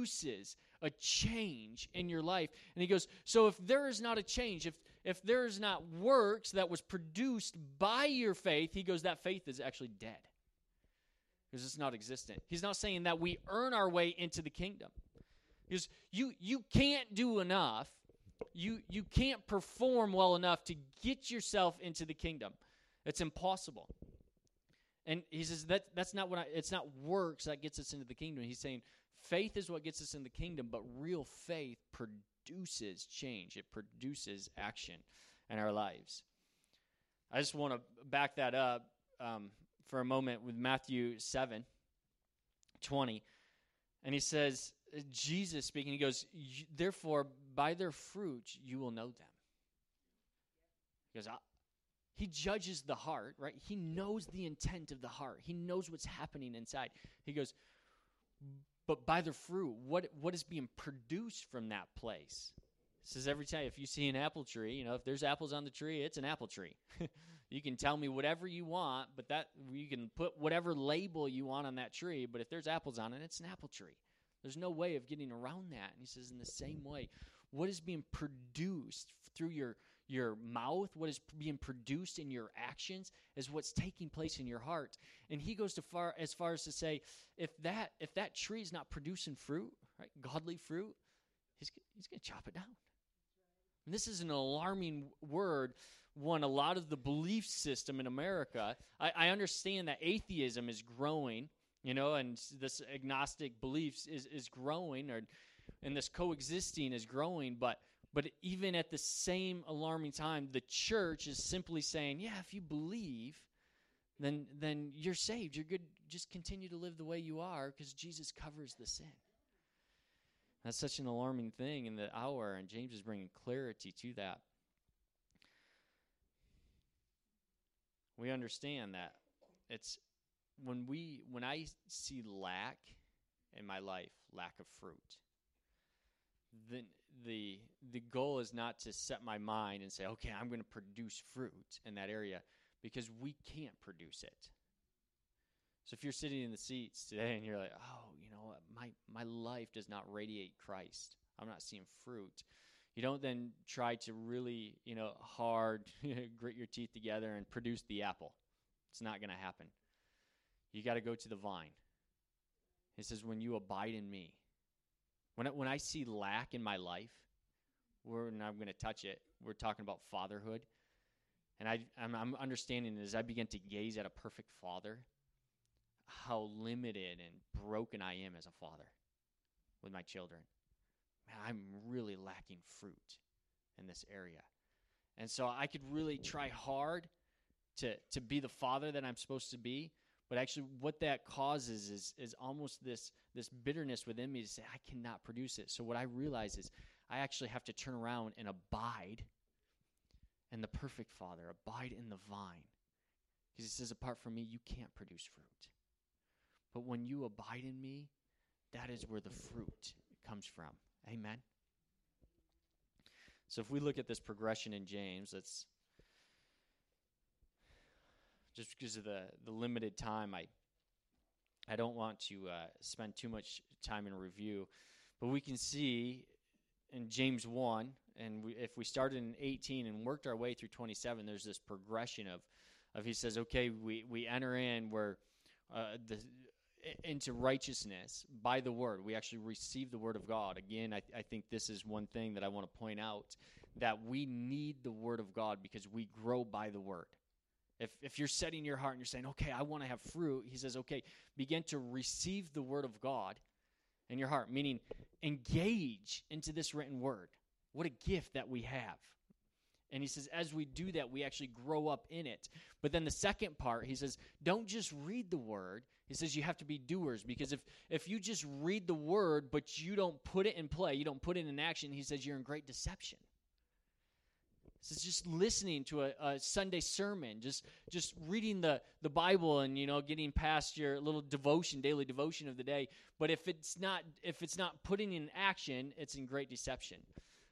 produces a change in your life. And he goes, So if there is not a change, if if there is not works that was produced by your faith, he goes, that faith is actually dead. Because it's not existent. He's not saying that we earn our way into the kingdom. Because you you can't do enough. You you can't perform well enough to get yourself into the kingdom. It's impossible. And he says that that's not what I, it's not works that gets us into the kingdom. He's saying faith is what gets us in the kingdom, but real faith produces change. It produces action in our lives. I just want to back that up um, for a moment with Matthew 7 20. And he says, Jesus speaking, he goes, Therefore, by their fruits you will know them. He goes, He judges the heart, right? He knows the intent of the heart, He knows what's happening inside. He goes, But by the fruit, what, what is being produced from that place? says every time if you see an apple tree, you know, if there's apples on the tree, it's an apple tree. you can tell me whatever you want, but that you can put whatever label you want on that tree, but if there's apples on it, it's an apple tree. There's no way of getting around that. And he says, in the same way, what is being produced through your your mouth, what is being produced in your actions, is what's taking place in your heart. And he goes to far as far as to say, if that if that tree is not producing fruit, right, godly fruit, he's he's going to chop it down. And this is an alarming word. One, a lot of the belief system in America. I, I understand that atheism is growing you know, and this agnostic beliefs is, is growing, or and this coexisting is growing, but but even at the same alarming time, the church is simply saying, yeah, if you believe, then then you're saved. You're good. Just continue to live the way you are because Jesus covers the sin. That's such an alarming thing in the hour, and James is bringing clarity to that. We understand that it's when we when I see lack in my life, lack of fruit, then the the goal is not to set my mind and say, okay, I'm going to produce fruit in that area because we can't produce it. So if you're sitting in the seats today and you're like, oh, you know, my my life does not radiate Christ. I'm not seeing fruit. You don't then try to really, you know, hard grit your teeth together and produce the apple. It's not going to happen. You got to go to the vine. It says, when you abide in me. When I, when I see lack in my life, we're, I'm going to touch it, we're talking about fatherhood. And I, I'm, I'm understanding as I begin to gaze at a perfect father, how limited and broken I am as a father with my children. Man, I'm really lacking fruit in this area. And so I could really try hard to, to be the father that I'm supposed to be, but actually, what that causes is is almost this this bitterness within me to say I cannot produce it. So what I realize is I actually have to turn around and abide in the perfect Father, abide in the vine, because He says, apart from me, you can't produce fruit. But when you abide in me, that is where the fruit comes from. Amen. So if we look at this progression in James, let's just because of the, the limited time, I I don't want to uh, spend too much time in review, but we can see in James one, and we, if we started in 18 and worked our way through 27, there's this progression of of he says, okay, we we enter in where uh, the into righteousness by the word. We actually receive the word of God. Again, I, I think this is one thing that I want to point out that we need the word of God because we grow by the word. If, if you're setting your heart and you're saying, okay, I want to have fruit, he says, okay, begin to receive the word of God in your heart, meaning engage into this written word. What a gift that we have. And he says, as we do that, we actually grow up in it. But then the second part, he says, don't just read the word. He says you have to be doers because if, if you just read the word, but you don't put it in play, you don't put it in action, he says you're in great deception. Is just listening to a, a, Sunday sermon, just just reading the, the Bible and you know getting past your little devotion, daily devotion of the day. But if it's not if it's not putting in action, it's in great deception.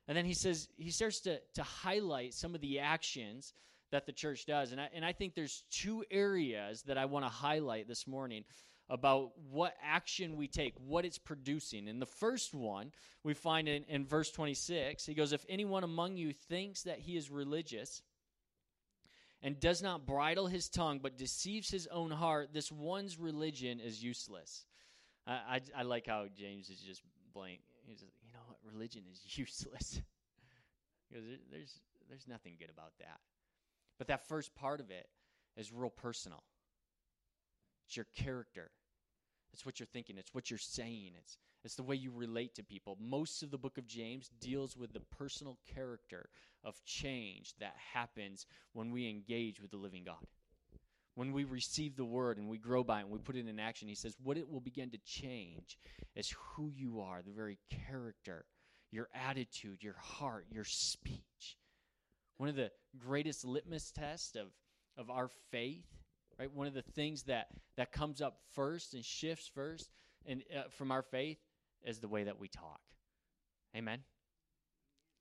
And then he says he starts to to highlight some of the actions that the church does, and I and I think there's two areas that I want to highlight this morning. About what action we take, what it's producing. And the first one we find in, in verse 26, he goes, If anyone among you thinks that he is religious and does not bridle his tongue but deceives his own heart, this one's religion is useless. I, I, I like how James is just blank. He's, like, you know what? Religion is useless. because there's, there's nothing good about that. But that first part of it is real personal. It's your character. It's what you're thinking. It's what you're saying. It's it's the way you relate to people. Most of the book of James deals with the personal character of change that happens when we engage with the living God. When we receive the word and we grow by it and we put it in action, he says what it will begin to change is who you are, the very character, your attitude, your heart, your speech. One of the greatest litmus tests of, of our faith right? One of the things that that comes up first and shifts first and uh, from our faith is the way that we talk. Amen.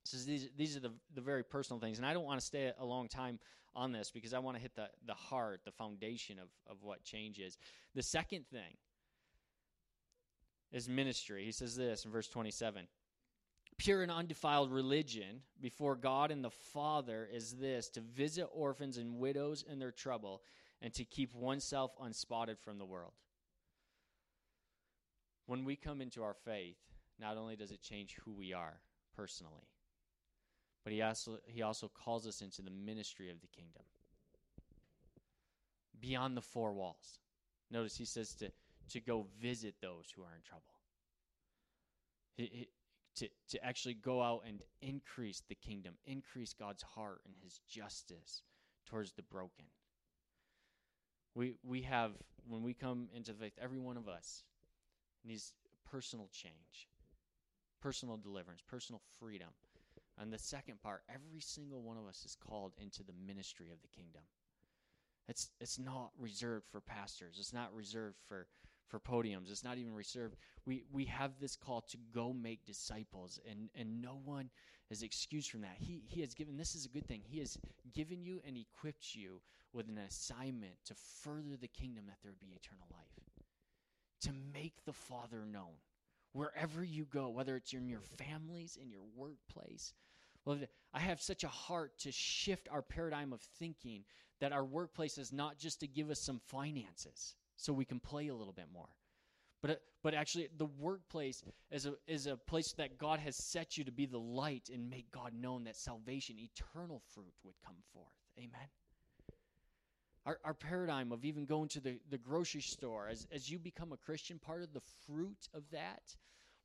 So these these are the the very personal things, and I don't want to stay a long time on this because I want to hit the the heart, the foundation of of what change is. The second thing is ministry. He says this in verse twenty seven pure and undefiled religion before God and the Father is this to visit orphans and widows in their trouble and to keep oneself unspotted from the world. When we come into our faith, not only does it change who we are personally, but he also, he also calls us into the ministry of the kingdom beyond the four walls. Notice he says to, to go visit those who are in trouble. He, he, to, to actually go out and increase the kingdom, increase God's heart and his justice towards the broken. We, we have, when we come into the faith, every one of us needs personal change, personal deliverance, personal freedom. And the second part, every single one of us is called into the ministry of the kingdom. It's, it's not reserved for pastors. It's not reserved for, for podiums. It's not even reserved. We, we have this call to go make disciples, and, and no one is excused from that. He, he has given, this is a good thing, He has given you and equipped you with an assignment to further the kingdom that there would be eternal life, to make the Father known wherever you go, whether it's in your families, in your workplace. I have such a heart to shift our paradigm of thinking that our workplace is not just to give us some finances so we can play a little bit more. But, uh, but actually, the workplace is a, is a place that God has set you to be the light and make God known that salvation, eternal fruit, would come forth. Amen. Our, our paradigm of even going to the, the grocery store, as, as you become a Christian, part of the fruit of that,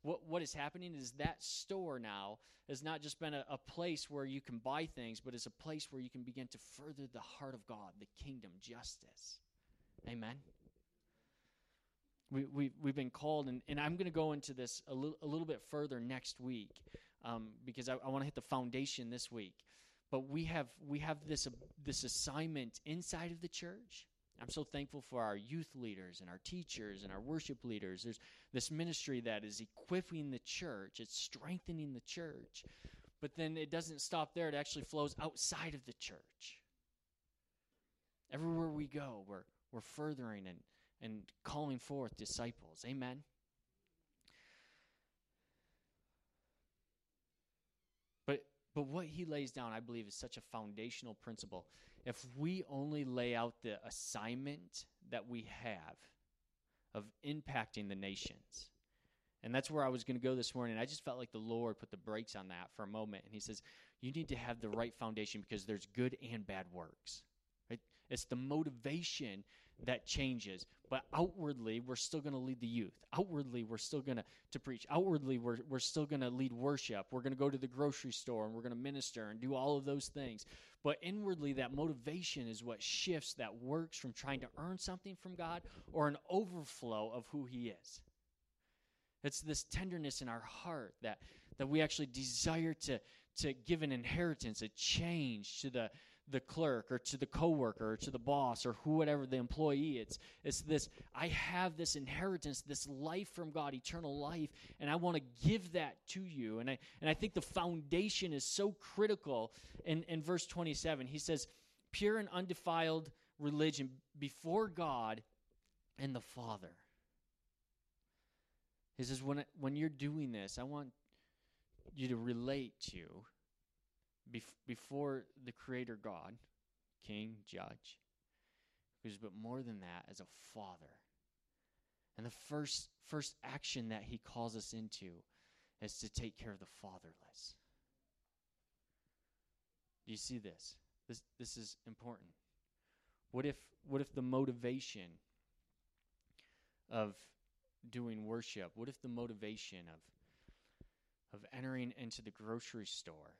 what, what is happening is that store now has not just been a, a place where you can buy things, but it's a place where you can begin to further the heart of God, the kingdom, justice. Amen. We, we, we've been called, and, and I'm going to go into this a little, a little bit further next week um, because I, I want to hit the foundation this week but we have we have this uh, this assignment inside of the church. I'm so thankful for our youth leaders and our teachers and our worship leaders. There's this ministry that is equipping the church. It's strengthening the church. But then it doesn't stop there. It actually flows outside of the church. Everywhere we go we're we're furthering and and calling forth disciples. Amen But what he lays down, I believe, is such a foundational principle. If we only lay out the assignment that we have of impacting the nations, and that's where I was going to go this morning. I just felt like the Lord put the brakes on that for a moment. And He says, You need to have the right foundation because there's good and bad works. Right? It's the motivation that changes. But outwardly, we're still going to lead the youth. Outwardly, we're still going to to preach. Outwardly, we're, we're still going to lead worship. We're going to go to the grocery store and we're going to minister and do all of those things. But inwardly, that motivation is what shifts that works from trying to earn something from God or an overflow of who He is. It's this tenderness in our heart that, that we actually desire to, to give an inheritance, a change to the, the clerk or to the coworker or to the boss or whoever the employee it's it's this i have this inheritance this life from god eternal life and i want to give that to you. And i and i think the foundation is so critical in in verse 27 he says pure and undefiled religion before god and the father. He says, when, when you're doing this, I want you to relate to bef- before the Creator God, King, Judge, who's but more than that, as a Father. And the first first action that He calls us into is to take care of the fatherless. Do you see this? This this is important. What if what if the motivation of doing worship? What if the motivation of of entering into the grocery store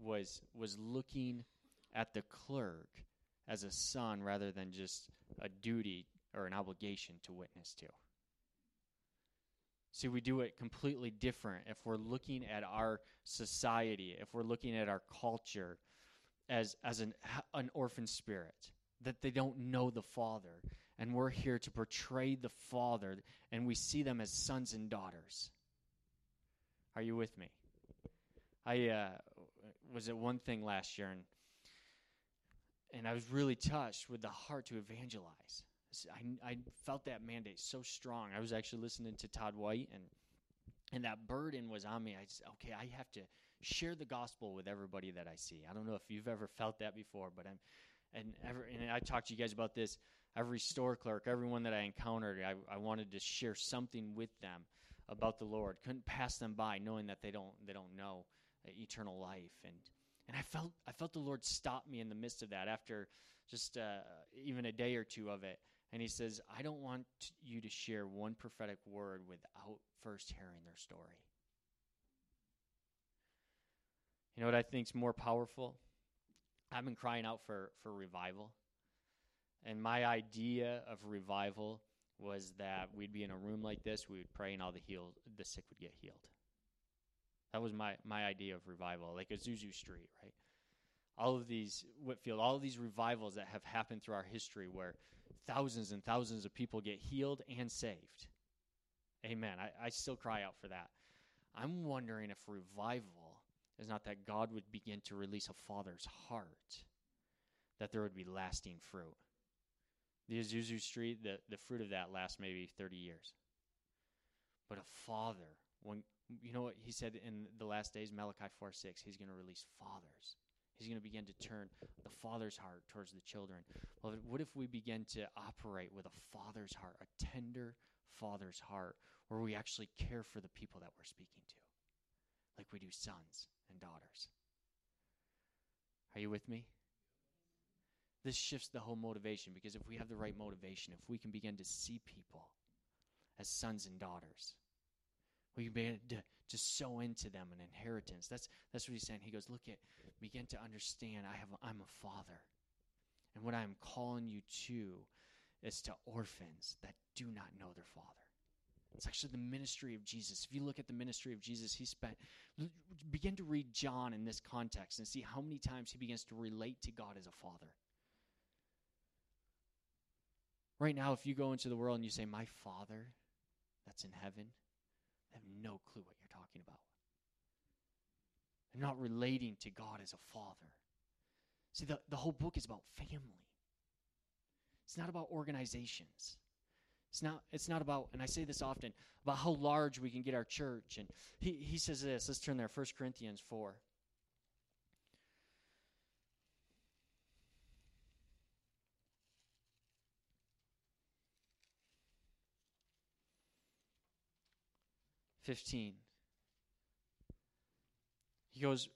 was was looking at the clerk as a son rather than just a duty or an obligation to witness to? See, we do it completely different if we're looking at our society, if we're looking at our culture as, as an, an orphan spirit, that they don't know the Father. And we're here to portray the Father, and we see them as sons and daughters. Are you with me? I uh, was at one thing last year, and and I was really touched with the heart to evangelize. I, I felt that mandate so strong. I was actually listening to Todd White, and and that burden was on me. I just okay, I have to share the gospel with everybody that I see. I don't know if you've ever felt that before, but I'm and ever and I talked to you guys about this. Every store clerk, everyone that I encountered, I, I wanted to share something with them about the Lord. Couldn't pass them by, knowing that they don't they don't know eternal life. And and I felt I felt the Lord stop me in the midst of that after just uh, even a day or two of it. And he says, I don't want you to share one prophetic word without first hearing their story. You know what I think is more powerful? I've been crying out for, for revival. And my idea of revival was that we'd be in a room like this, we would pray, and all the healed, the sick would get healed. That was my, my idea of revival, like Azusa Street, right? All of these, Whitefield, all of these revivals that have happened through our history where thousands and thousands of people get healed and saved. Amen. I, I still cry out for that. I'm wondering if revival is not that God would begin to release a father's heart, that there would be lasting fruit. The Azusa Street, the, the fruit of that lasts maybe 30 years. But a father, when you know what he said in the last days, Malachi 4 6, he's going to release fathers. He's going to begin to turn the father's heart towards the children. Well, what if we begin to operate with a father's heart, a tender father's heart, where we actually care for the people that we're speaking to, like we do sons and daughters? Are you with me? This shifts the whole motivation because if we have the right motivation, if we can begin to see people as sons and daughters, we can begin to, to sow into them an inheritance. That's that's what he's saying. He goes, look at, begin to understand. I have, I'm a father, and what I am calling you to is to orphans that do not know their father. It's actually the ministry of Jesus. If you look at the ministry of Jesus, he spent, begin to read John in this context and see how many times he begins to relate to God as a father. Right now, if you go into the world and you say, My father that's in heaven, have no clue what you're talking about. They're not relating to God as a father. See, the, the whole book is about family. It's not about organizations. It's not, it's not about, and I say this often, about how large we can get our church. And he, he says this, let's turn there, 1 Corinthians 4. Fifteen. He goes,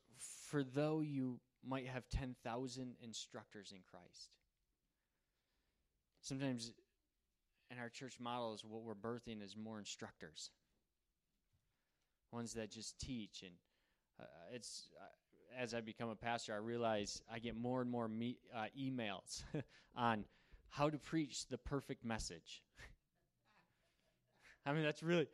For though you might have 10,000 instructors in Christ. Sometimes in our church models, what we're birthing is more instructors, ones that just teach. And uh, it's uh, as I become a pastor, I realize I get more and more me- uh, emails on how to preach the perfect message. I mean, that's really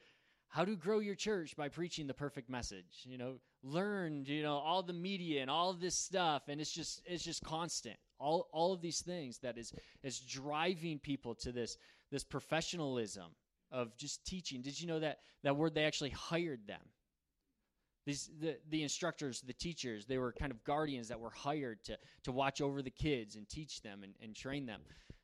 how to grow your church by preaching the perfect message you know learn you know all the media and all this stuff. And it's just it's just constant. All all of these things that is is driving people to this this professionalism of just teaching. Did you know that that word they actually hired them? These the, the instructors the teachers they were kind of guardians that were hired to to watch over the kids and teach them and, and train them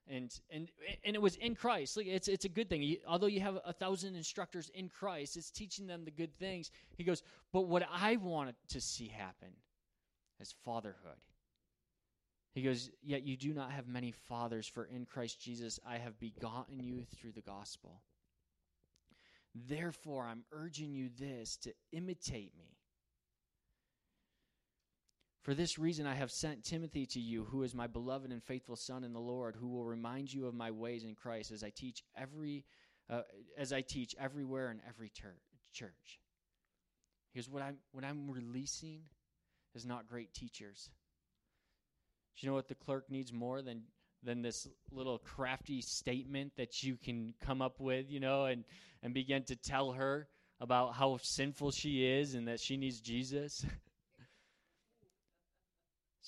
and and and it was in Christ. Like it's it's a good thing. You, although you have a thousand instructors in Christ, it's teaching them the good things. He goes, but what I wanted to see happen is fatherhood. He goes, yet you do not have many fathers, for in Christ Jesus I have begotten you through the gospel. Therefore, I'm urging you this to imitate me for this reason, I have sent Timothy to you, who is my beloved and faithful son in the Lord, who will remind you of my ways in Christ as I teach every, uh, as I teach everywhere in every ter- church. Because what I'm what I'm releasing is not great teachers. Do you know what the clerk needs more than than this little crafty statement that you can come up with, you know, and and begin to tell her about how sinful she is and that she needs Jesus?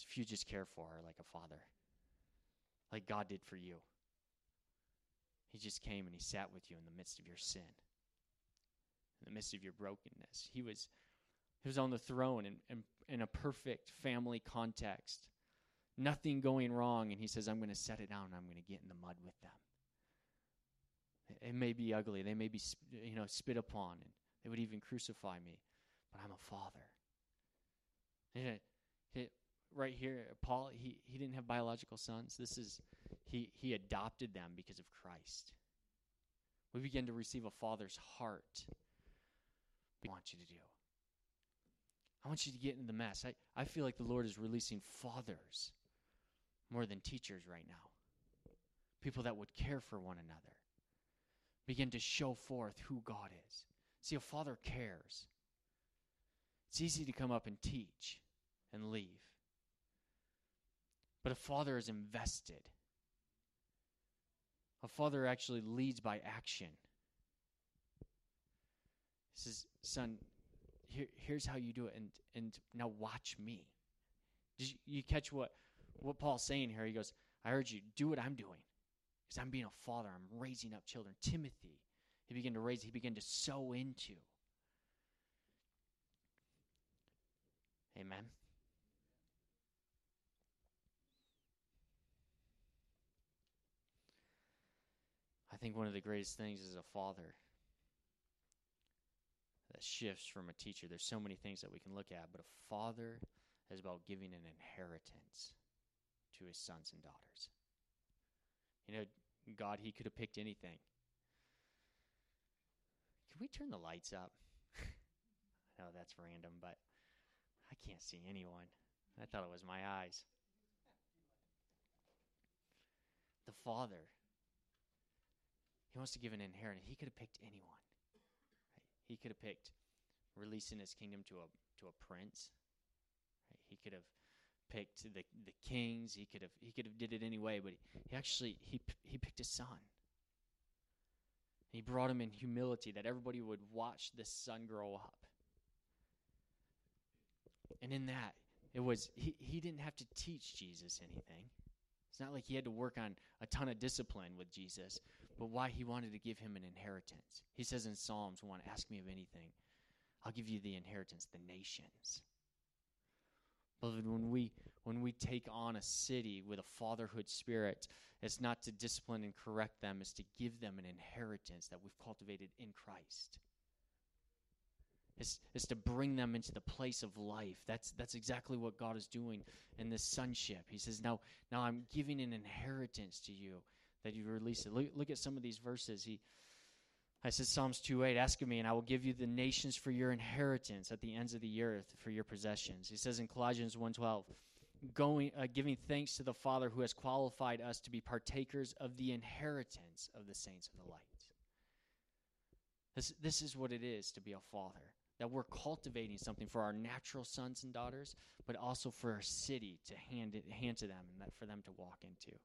if you just care for her like a father, like God did for you. He just came and he sat with you in the midst of your sin, in the midst of your brokenness. He was, he was on the throne in, in, in a perfect family context, nothing going wrong, and he says, I'm going to set it down and I'm going to get in the mud with them. It may be ugly. They may be, you know, spit upon, and they would even crucify me, but I'm a father. It, right here, Paul, he, he didn't have biological sons. This is, he, he adopted them because of Christ. We begin to receive a father's heart. I want you to do. I want you to get into the mess. I, I feel like the Lord is releasing fathers more than teachers right now. People that would care for one another. Begin to show forth who God is. See, a father cares. It's easy to come up and teach and leave. But a father is invested. A father actually leads by action. He says, Son, here, here's how you do it, and, and now watch me. Did you, you catch what, what Paul's saying here? He goes, I urge you, do what I'm doing. Because I'm being a father. I'm raising up children. Timothy, he began to raise, he began to sow into. Amen. Think one of the greatest things is a father that shifts from a teacher. There's so many things that we can look at, but a father is about giving an inheritance to his sons and daughters. You know, God, he could have picked anything. Can we turn the lights up? I know oh, that's random, but I can't see anyone. I thought it was my eyes. The Father he wants to give an inheritance. He could have picked anyone. Right? He could have picked releasing his kingdom to a to a prince. Right? He could have picked the the kings. He could have he could have did it anyway, but he, he actually he he picked his son. He brought him in humility that everybody would watch this son grow up. And in that, it was he, he didn't have to teach Jesus anything. It's not like he had to work on a ton of discipline with Jesus, but why he wanted to give him an inheritance. He says in Psalms 1 Ask me of anything, I'll give you the inheritance, the nations. Beloved, when we when we take on a city with a fatherhood spirit, it's not to discipline and correct them, it's to give them an inheritance that we've cultivated in Christ. It's, it's to bring them into the place of life. That's that's exactly what God is doing in this sonship. He says, Now now I'm giving an inheritance to you that you release it. Look, look at some of these verses. He, I said Psalms 2 8, ask of me, and I will give you the nations for your inheritance at the ends of the earth for your possessions. He says in Colossians 1 12, going, uh, giving thanks to the Father who has qualified us to be partakers of the inheritance of the saints of the light. This, this is what it is to be a father. That we're cultivating something for our natural sons and daughters, but also for our city to hand it hand to them and that for them to walk into.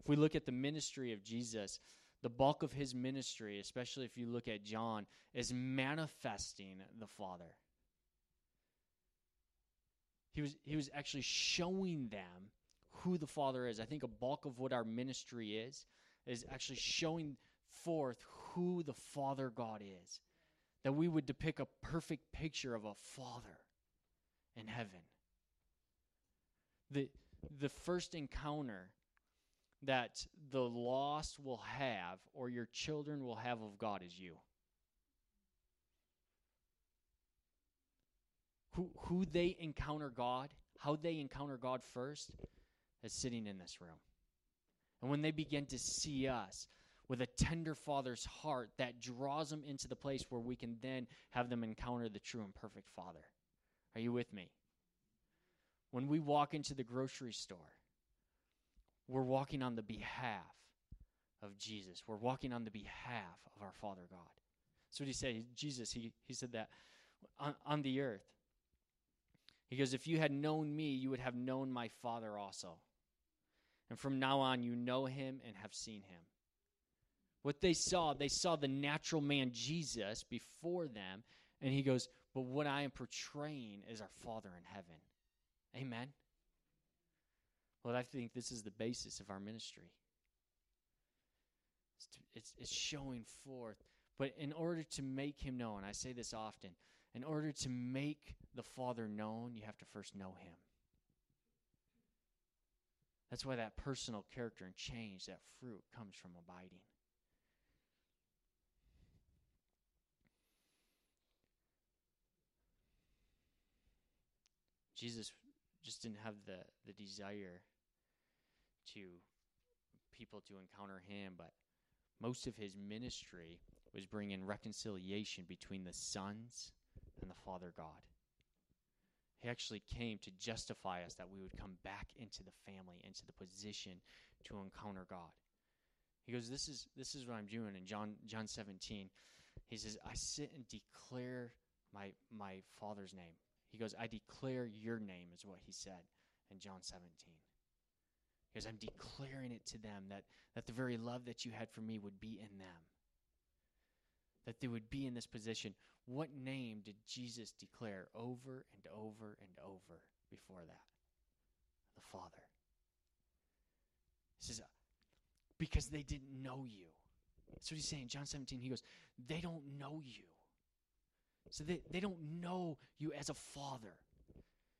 If we look at the ministry of Jesus, the bulk of his ministry, especially if you look at John, is manifesting the Father. He was, he was actually showing them who the Father is. I think a bulk of what our ministry is, is actually showing forth who the Father God is. That we would depict a perfect picture of a Father in heaven. The, the first encounter that the lost will have or your children will have of God is you. Who, who they encounter God, how they encounter God first, is sitting in this room. And when they begin to see us with a tender father's heart, that draws them into the place where we can then have them encounter the true and perfect Father. Are you with me? When we walk into the grocery store, we're walking on the behalf of Jesus. We're walking on the behalf of our Father God. So what he said. Jesus, he, he said that on, on the earth. He goes, If you had known me, you would have known my Father also. And from now on, you know him and have seen him. What they saw, they saw the natural man Jesus before them. And he goes, But what I am portraying is our Father in heaven. Amen. Well, I think this is the basis of our ministry. It's, to, it's, it's showing forth. But in order to make him known, I say this often, in order to make the Father known, you have to first know him. That's why that personal character and change, that fruit, comes from abiding. Jesus just didn't have the, the desire to people to encounter him, but most of his ministry was bringing reconciliation between the sons and the Father God. He actually came to justify us that we would come back into the family, into the position to encounter God. He goes, This is this is what I'm doing in John John 17. He says, I sit and declare my my father's name. He goes, I declare your name, is what he said in John 17. Goes, I'm declaring it to them that, that the very love that you had for me would be in them. That they would be in this position. What name did Jesus declare over and over and over before that? The Father. He says, because they didn't know you. That's what he's saying. John 17, he goes, they don't know you. So they, they don't know you as a father.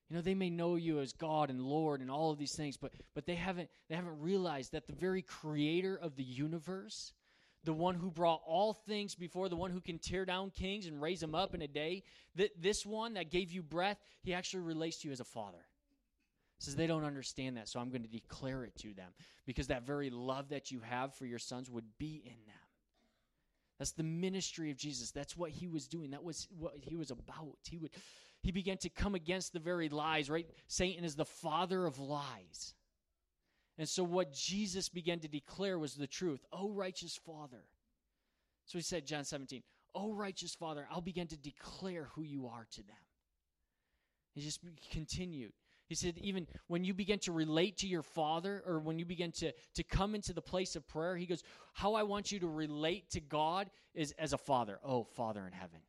You know, they may know you as God and Lord and all of these things, but but they haven't they haven't realized that the very creator of the universe, the one who brought all things before, the one who can tear down kings and raise them up in a day, that this one that gave you breath, he actually relates to you as a father. Says they don't understand that, so I'm going to declare it to them because that very love that you have for your sons would be in them. That's the ministry of Jesus. That's what he was doing. That was what he was about. He would he began to come against the very lies, right? Satan is the father of lies. And so what Jesus began to declare was the truth. Oh righteous Father. So he said John 17, "Oh righteous Father, I'll begin to declare who you are to them." He just continued. He said, even when you begin to relate to your father or when you begin to, to come into the place of prayer, he goes, How I want you to relate to God is as a father. Oh, Father in heaven.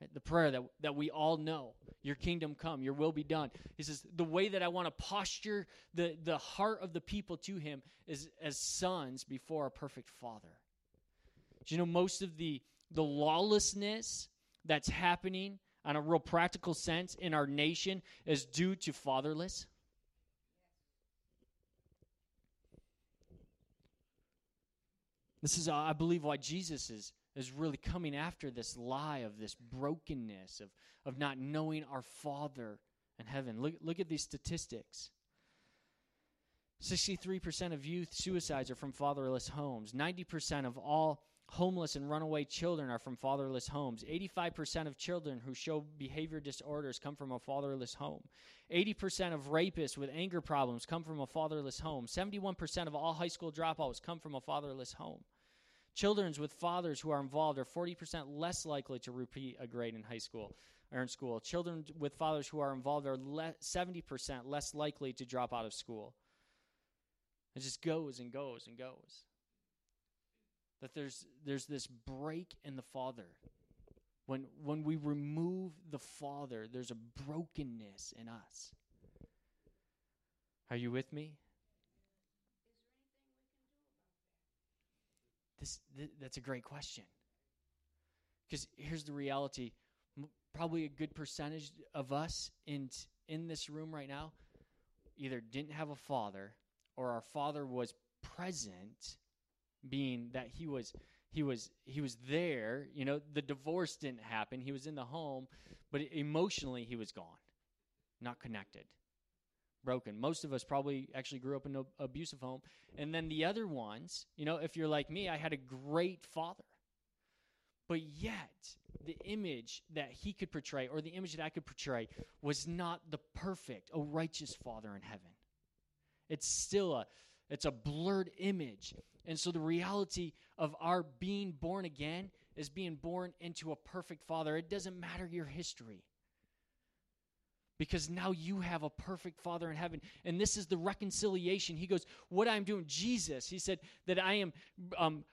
Right? The prayer that, that we all know Your kingdom come, your will be done. He says, The way that I want to posture the, the heart of the people to him is as sons before a perfect father. Do you know most of the, the lawlessness that's happening on a real practical sense in our nation is due to fatherless? This is, I believe, why Jesus is, is really coming after this lie of this brokenness, of, of not knowing our Father in heaven. Look, look at these statistics 63% of youth suicides are from fatherless homes, 90% of all homeless and runaway children are from fatherless homes. 85% of children who show behavior disorders come from a fatherless home. 80% of rapists with anger problems come from a fatherless home. 71% of all high school dropouts come from a fatherless home. Children with fathers who are involved are 40% less likely to repeat a grade in high school or in school. Children with fathers who are involved are le- 70% less likely to drop out of school. It just goes and goes and goes that there's there's this break in the father when when we remove the father there's a brokenness in us are you with me this th- that's a great question because here's the reality probably a good percentage of us in in this room right now either didn't have a father or our father was present, being that he was he was he was there, you know, the divorce didn't happen. He was in the home, but emotionally he was gone. Not connected. Broken. Most of us probably actually grew up in an abusive home. And then the other ones, you know, if you're like me, I had a great father. But yet, the image that he could portray, or the image that I could portray, was not the perfect, a righteous Father in heaven. It's still a it's a blurred image. And so the reality of our being born again is being born into a perfect father. It doesn't matter your history. Because now you have a perfect Father in heaven. And this is the reconciliation. He goes, What I'm doing, Jesus, he said that I am um,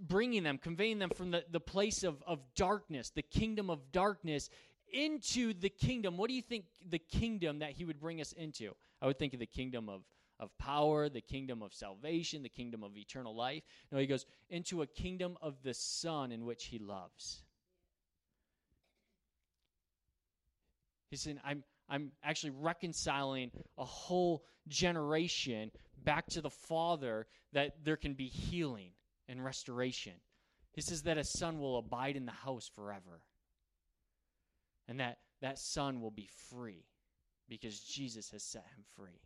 bringing them, conveying them from the, the place of, of darkness, the kingdom of darkness, into the kingdom. What do you think the kingdom that he would bring us into? I would think of the kingdom of, of power, the kingdom of salvation, the kingdom of eternal life. No, he goes into a kingdom of the Son in which he loves. He said, I'm, I'm actually reconciling a whole generation back to the Father that there can be healing and restoration. He says that a son will abide in the house forever. And that that son will be free because Jesus has set him free.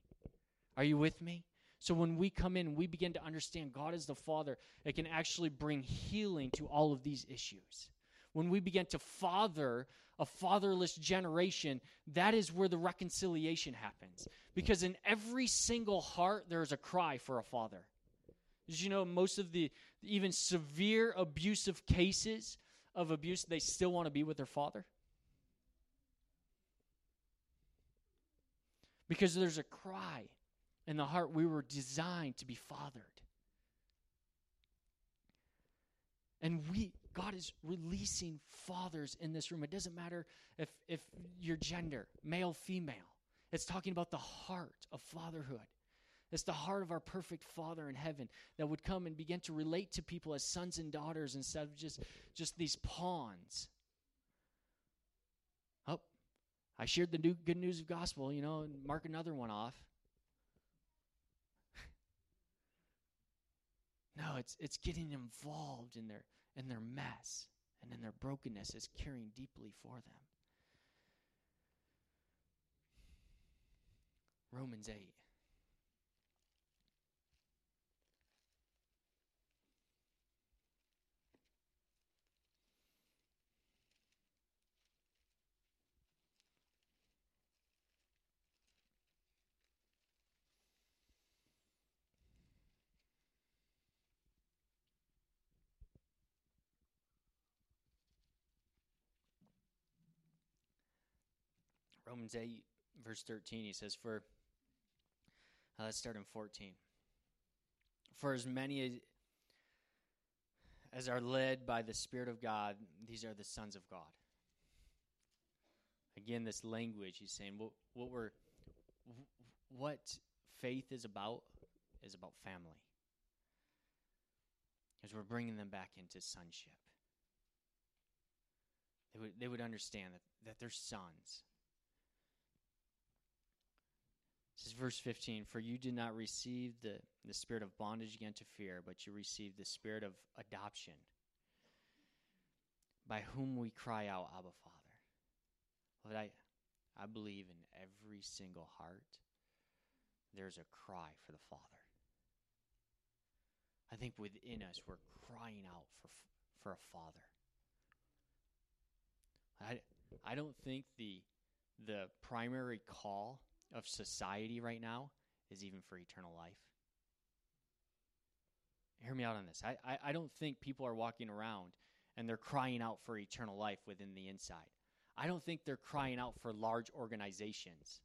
Are you with me? So when we come in, we begin to understand God is the Father, it can actually bring healing to all of these issues. When we begin to father a fatherless generation, that is where the reconciliation happens. Because in every single heart, there is a cry for a father. Did you know most of the even severe abusive cases of abuse, they still want to be with their father? Because there's a cry in the heart. We were designed to be fathered. And we, God is releasing fathers in this room. It doesn't matter if, if your gender, male, female. It's talking about the heart of fatherhood. It's the heart of our perfect Father in heaven that would come and begin to relate to people as sons and daughters instead of just, just these pawns. Oh, I shared the new good news of gospel, you know, and mark another one off. no, it's it's getting involved in their in their mess and in their brokenness is caring deeply for them. Romans 8. Romans 8, verse 13, he says, For, uh, let's start in 14. For as many as, as are led by the Spirit of God, these are the sons of God. Again, this language, he's saying, what, what we're, what faith is about is about family. As we're bringing them back into sonship. They would, they would understand that, that they're sons Is verse 15. For you did not receive the, the spirit of bondage again to fear, but you received the spirit of adoption, by whom we cry out, Abba, Father. But I, I believe in every single heart there's a cry for the Father. I think within us we're crying out for for a father. I I don't think the the primary call of society right now is even for eternal life. Hear me out on this. I, I, I don't think people are walking around and they're crying out for eternal life within the inside. I don't think they're crying out for large organizations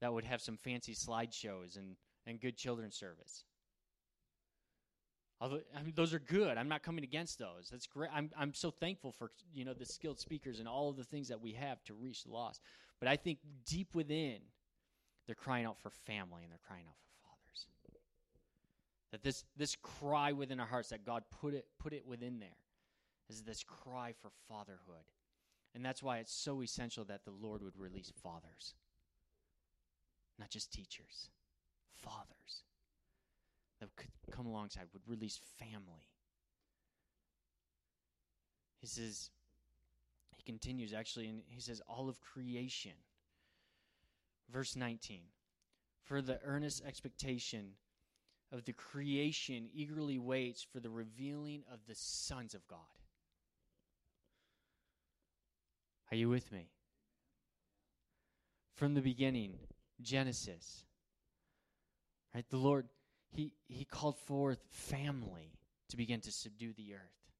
that would have some fancy slideshows and, and good children's service. Although I mean, those are good. I'm not coming against those. That's great. I'm I'm so thankful for you know the skilled speakers and all of the things that we have to reach the lost. But I think deep within, they're crying out for family and they're crying out for fathers. That this this cry within our hearts that God put it put it within there is this cry for fatherhood. And that's why it's so essential that the Lord would release fathers. Not just teachers, fathers. that could come alongside, would release family. He says, he continues actually, and he says, all of creation. Verse 19 For the earnest expectation of the creation eagerly waits for the revealing of the sons of God. Are you with me? From the beginning, Genesis, right? The Lord, He, he called forth family to begin to subdue the earth,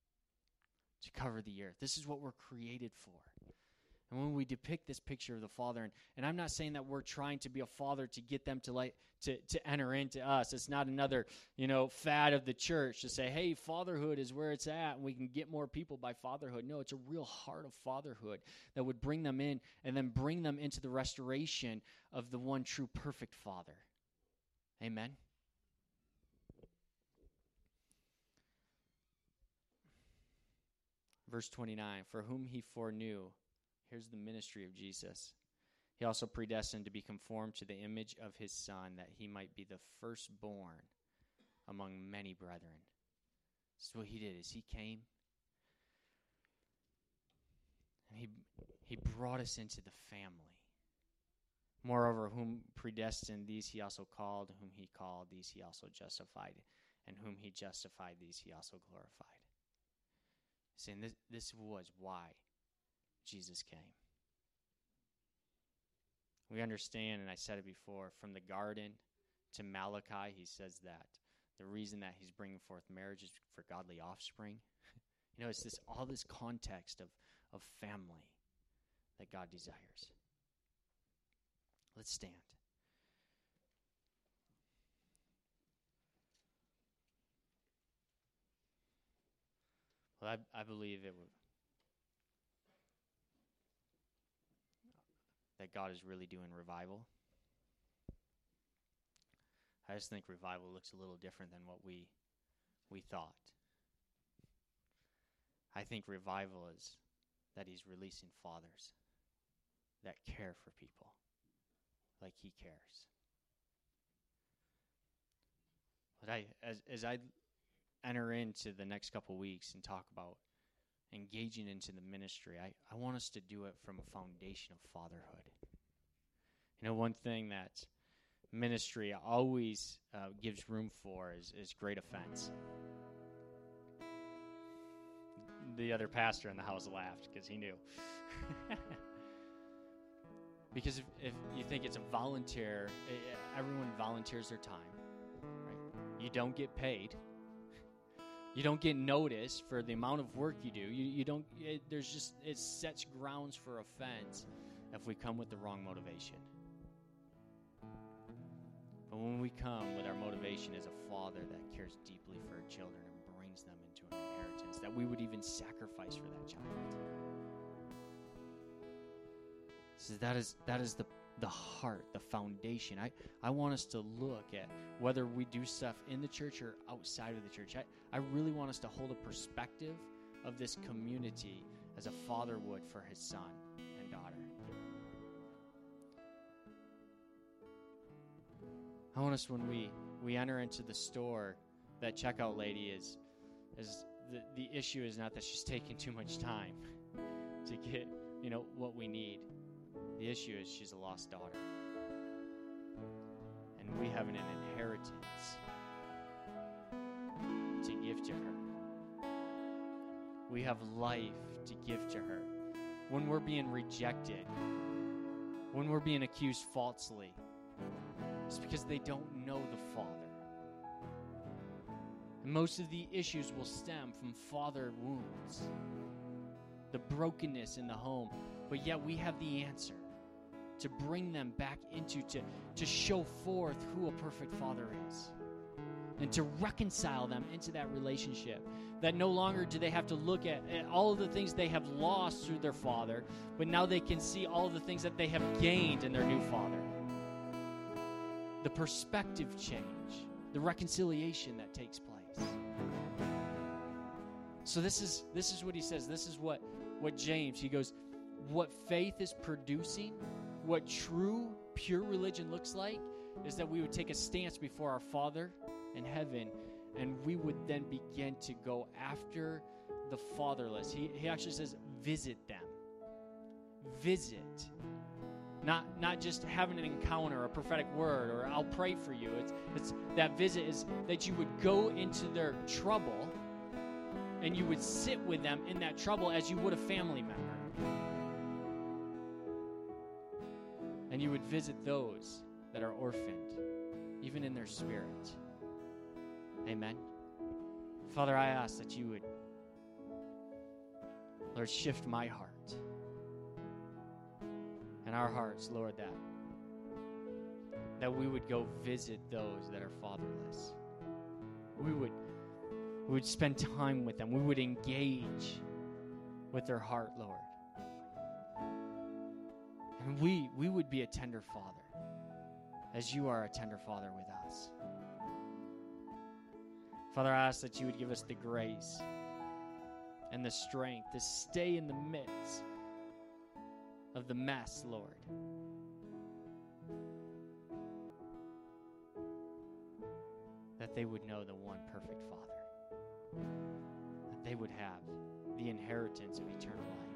to cover the earth. This is what we're created for. And when we depict this picture of the Father, and, and I'm not saying that we're trying to be a father to get them to like to, to enter into us. It's not another, you know, fad of the church to say, hey, fatherhood is where it's at, and we can get more people by fatherhood. No, it's a real heart of fatherhood that would bring them in and then bring them into the restoration of the one true perfect Father. Amen. Verse 29 For whom he foreknew, Here's the ministry of Jesus. He also predestined to be conformed to the image of his Son, that he might be the firstborn among many brethren. This is what he did is he came and he he brought us into the family. Moreover, whom predestined, these he also called, whom he called, these he also justified, and whom he justified, these he also glorified. Saying this, this was why Jesus came. We understand, and I said it before, from the garden to Malachi, he says that the reason that he's bringing forth marriage is for godly offspring. you know, it's this all this context of, of family that God desires. Let's stand. Well, I, I believe it would that God is really doing revival. I just think revival looks a little different than what we we thought. I think revival is that he's releasing fathers that care for people like he cares. But I as as I enter into the next couple weeks and talk about engaging into the ministry, I, I want us to do it from a foundation of fatherhood. You know, one thing that ministry always uh, gives room for is, is great offense. The other pastor in the house laughed because he knew. because if, if, you think it's a volunteer, everyone volunteers their time. Right? You don't get paid you don't get noticed for the amount of work you do. You, you don't. It, there's just it sets grounds for offense if we come with the wrong motivation. But when we come with our motivation as a father that cares deeply for our children and brings them into an inheritance, that we would even sacrifice for that child. So that is that is the the heart, the foundation. I, I want us to look at whether we do stuff in the church or outside of the church. I, I really want us to hold a perspective of this community as a father would for his son and daughter. I want us when we, we enter into the store, that checkout lady is is the, the issue is not that she's taking too much time to get, you know, what we need the issue is she's a lost daughter. And we have an inheritance to give to her. We have life to give to her. When we're being rejected, when we're being accused falsely, it's because they don't know the Father. And most of the issues will stem from father wounds, the brokenness in the home, but yet we have the answer to bring them back into, to, to show forth who a perfect father is. And to reconcile them into that relationship. That no longer do they have to look at, at all of the things they have lost through their father, but now they can see all the things that they have gained in their new father. The perspective change, the reconciliation that takes place. So this is this is what he says. This is what what James he goes, what faith is producing what true, pure religion looks like is that we would take a stance before our Father in heaven, and we would then begin to go after the fatherless. He, he actually says, visit them. Visit. Not, not just having an encounter, a prophetic word, or I'll pray for you. It's, it's that visit is that you would go into their trouble and you would sit with them in that trouble as you would a family member. And you would visit those that are orphaned, even in their spirit. Amen. Father, I ask that you would, Lord, shift my heart and our hearts, Lord, that that we would go visit those that are fatherless. We would we would spend time with them. We would engage with their heart, Lord. And we we would be a tender father as you are a tender father with us. Father, I ask that you would give us the grace and the strength to stay in the midst of the mess, Lord. That they would know the one perfect Father. That they would have the inheritance of eternal life.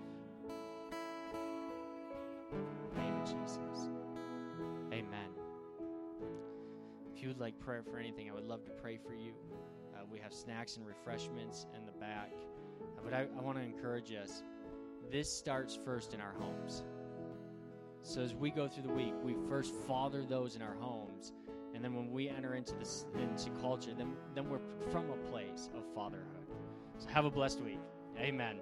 Jesus. Amen. If you would like prayer for anything, I would love to pray for you. Uh, we have snacks and refreshments in the back. Uh, but I, I want to encourage us this starts first in our homes. So as we go through the week, we first father those in our homes, and then when we enter into this into culture, then then we're from a place of fatherhood. So have a blessed week. Amen.